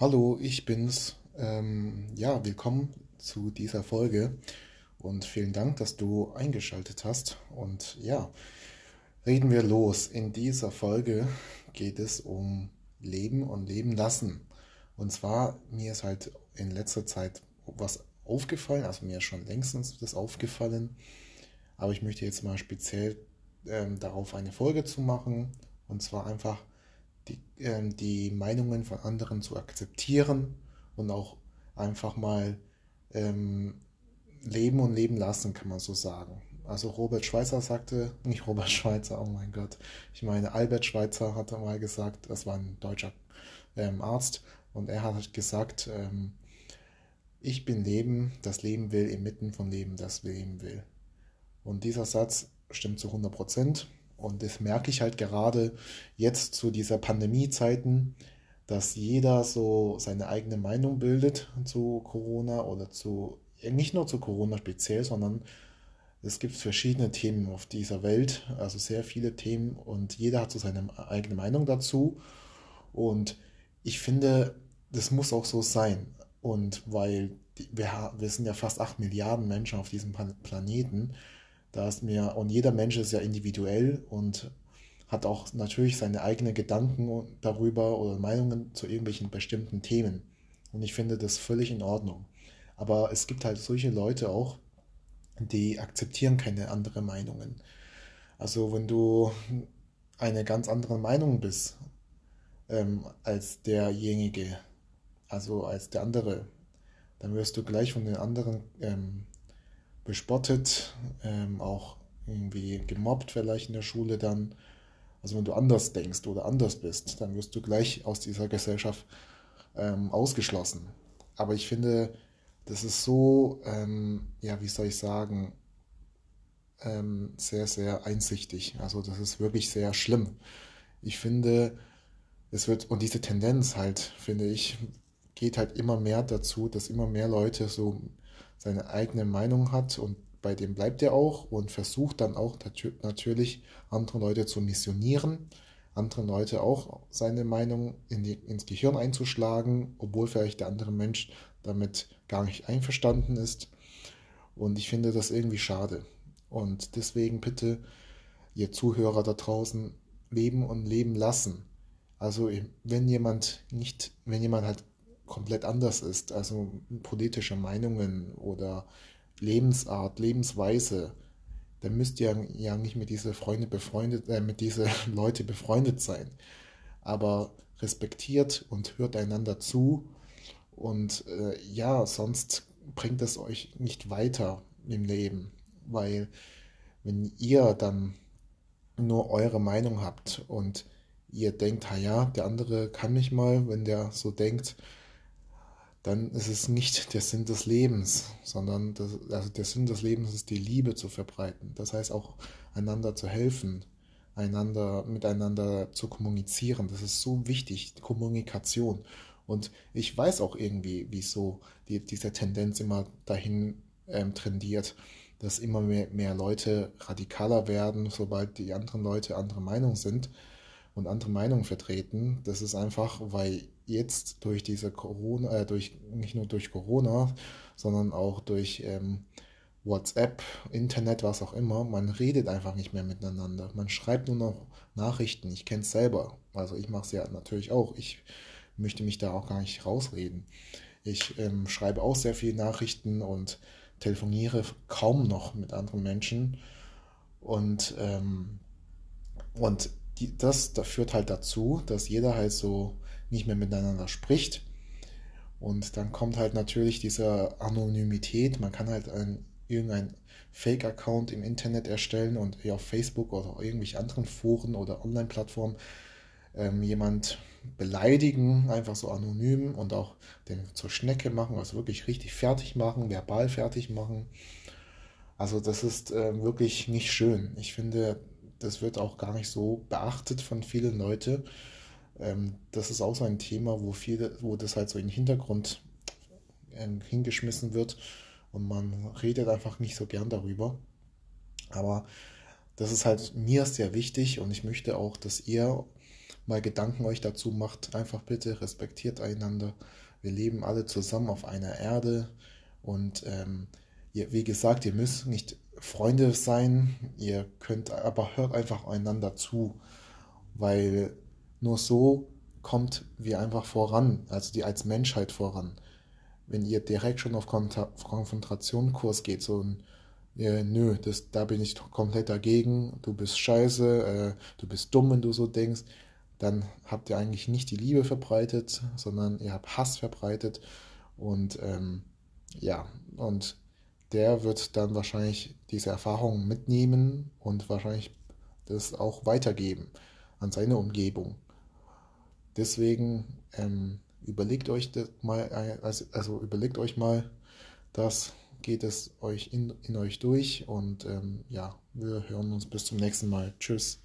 Hallo, ich bin's. Ähm, ja, willkommen zu dieser Folge und vielen Dank, dass du eingeschaltet hast. Und ja, reden wir los. In dieser Folge geht es um Leben und Leben lassen. Und zwar, mir ist halt in letzter Zeit was aufgefallen, also mir ist schon längstens das aufgefallen, aber ich möchte jetzt mal speziell ähm, darauf eine Folge zu machen. Und zwar einfach die, ähm, die Meinungen von anderen zu akzeptieren und auch einfach mal ähm, leben und leben lassen, kann man so sagen. Also Robert Schweitzer sagte, nicht Robert Schweitzer, oh mein Gott, ich meine Albert Schweitzer hatte mal gesagt, das war ein deutscher ähm, Arzt, und er hat gesagt, ähm, ich bin Leben, das Leben will, inmitten von Leben, das Leben will. Und dieser Satz stimmt zu 100 Prozent. Und das merke ich halt gerade jetzt zu dieser Pandemie-Zeiten, dass jeder so seine eigene Meinung bildet zu Corona oder zu, nicht nur zu Corona speziell, sondern es gibt verschiedene Themen auf dieser Welt, also sehr viele Themen und jeder hat so seine eigene Meinung dazu. Und ich finde, das muss auch so sein. Und weil wir, wir sind ja fast 8 Milliarden Menschen auf diesem Planeten da mir, und jeder Mensch ist ja individuell und hat auch natürlich seine eigenen Gedanken darüber oder Meinungen zu irgendwelchen bestimmten Themen. Und ich finde das völlig in Ordnung. Aber es gibt halt solche Leute auch, die akzeptieren keine anderen Meinungen. Also wenn du eine ganz andere Meinung bist ähm, als derjenige, also als der andere, dann wirst du gleich von den anderen ähm, bespottet, ähm, auch irgendwie gemobbt vielleicht in der Schule dann. Also wenn du anders denkst oder anders bist, dann wirst du gleich aus dieser Gesellschaft ähm, ausgeschlossen. Aber ich finde, das ist so, ähm, ja, wie soll ich sagen, ähm, sehr, sehr einsichtig. Also das ist wirklich sehr schlimm. Ich finde, es wird, und diese Tendenz halt, finde ich, geht halt immer mehr dazu, dass immer mehr Leute so seine eigene Meinung hat und bei dem bleibt er auch und versucht dann auch natürlich andere Leute zu missionieren, andere Leute auch seine Meinung in die, ins Gehirn einzuschlagen, obwohl vielleicht der andere Mensch damit gar nicht einverstanden ist. Und ich finde das irgendwie schade. Und deswegen bitte, ihr Zuhörer da draußen, leben und leben lassen. Also wenn jemand nicht, wenn jemand halt komplett anders ist, also politische Meinungen oder Lebensart, Lebensweise, dann müsst ihr ja nicht mit diese Freunde befreundet, äh, mit diese Leute befreundet sein. Aber respektiert und hört einander zu und äh, ja, sonst bringt es euch nicht weiter im Leben, weil wenn ihr dann nur eure Meinung habt und ihr denkt, ja, der andere kann mich mal, wenn der so denkt, dann ist es nicht der Sinn des Lebens, sondern das, also der Sinn des Lebens ist die Liebe zu verbreiten. Das heißt auch einander zu helfen, einander miteinander zu kommunizieren. Das ist so wichtig, Kommunikation. Und ich weiß auch irgendwie, wieso die, diese Tendenz immer dahin ähm, tendiert, dass immer mehr, mehr Leute radikaler werden, sobald die anderen Leute andere Meinung sind und andere Meinungen vertreten. Das ist einfach, weil jetzt durch diese Corona, äh, durch nicht nur durch Corona, sondern auch durch ähm, WhatsApp, Internet, was auch immer, man redet einfach nicht mehr miteinander. Man schreibt nur noch Nachrichten. Ich kenne es selber. Also ich mache es ja natürlich auch. Ich möchte mich da auch gar nicht rausreden. Ich ähm, schreibe auch sehr viele Nachrichten und telefoniere kaum noch mit anderen Menschen. Und, ähm, und die, das, das führt halt dazu, dass jeder halt so nicht mehr miteinander spricht. Und dann kommt halt natürlich diese Anonymität. Man kann halt ein, irgendein Fake-Account im Internet erstellen und auf Facebook oder irgendwelche anderen Foren oder Online-Plattformen ähm, jemand beleidigen, einfach so anonym und auch den zur Schnecke machen, also wirklich richtig fertig machen, verbal fertig machen. Also das ist äh, wirklich nicht schön. Ich finde, das wird auch gar nicht so beachtet von vielen Leuten. Ähm, das ist auch so ein Thema, wo viele, wo das halt so in den Hintergrund ähm, hingeschmissen wird und man redet einfach nicht so gern darüber. Aber das ist halt mir sehr wichtig und ich möchte auch, dass ihr mal Gedanken euch dazu macht, einfach bitte respektiert einander. Wir leben alle zusammen auf einer Erde und ähm, ihr, wie gesagt, ihr müsst nicht Freunde sein, ihr könnt, aber hört einfach einander zu, weil nur so kommt wir einfach voran, also die als Menschheit voran. Wenn ihr direkt schon auf Konfrontationkurs geht, so ein äh, nö, das, da bin ich komplett dagegen, du bist scheiße, äh, du bist dumm, wenn du so denkst, dann habt ihr eigentlich nicht die Liebe verbreitet, sondern ihr habt Hass verbreitet und ähm, ja, und der wird dann wahrscheinlich diese Erfahrungen mitnehmen und wahrscheinlich das auch weitergeben an seine Umgebung. Deswegen ähm, überlegt euch das mal, also, also überlegt euch mal, dass geht es euch in, in euch durch und ähm, ja, wir hören uns bis zum nächsten Mal. Tschüss.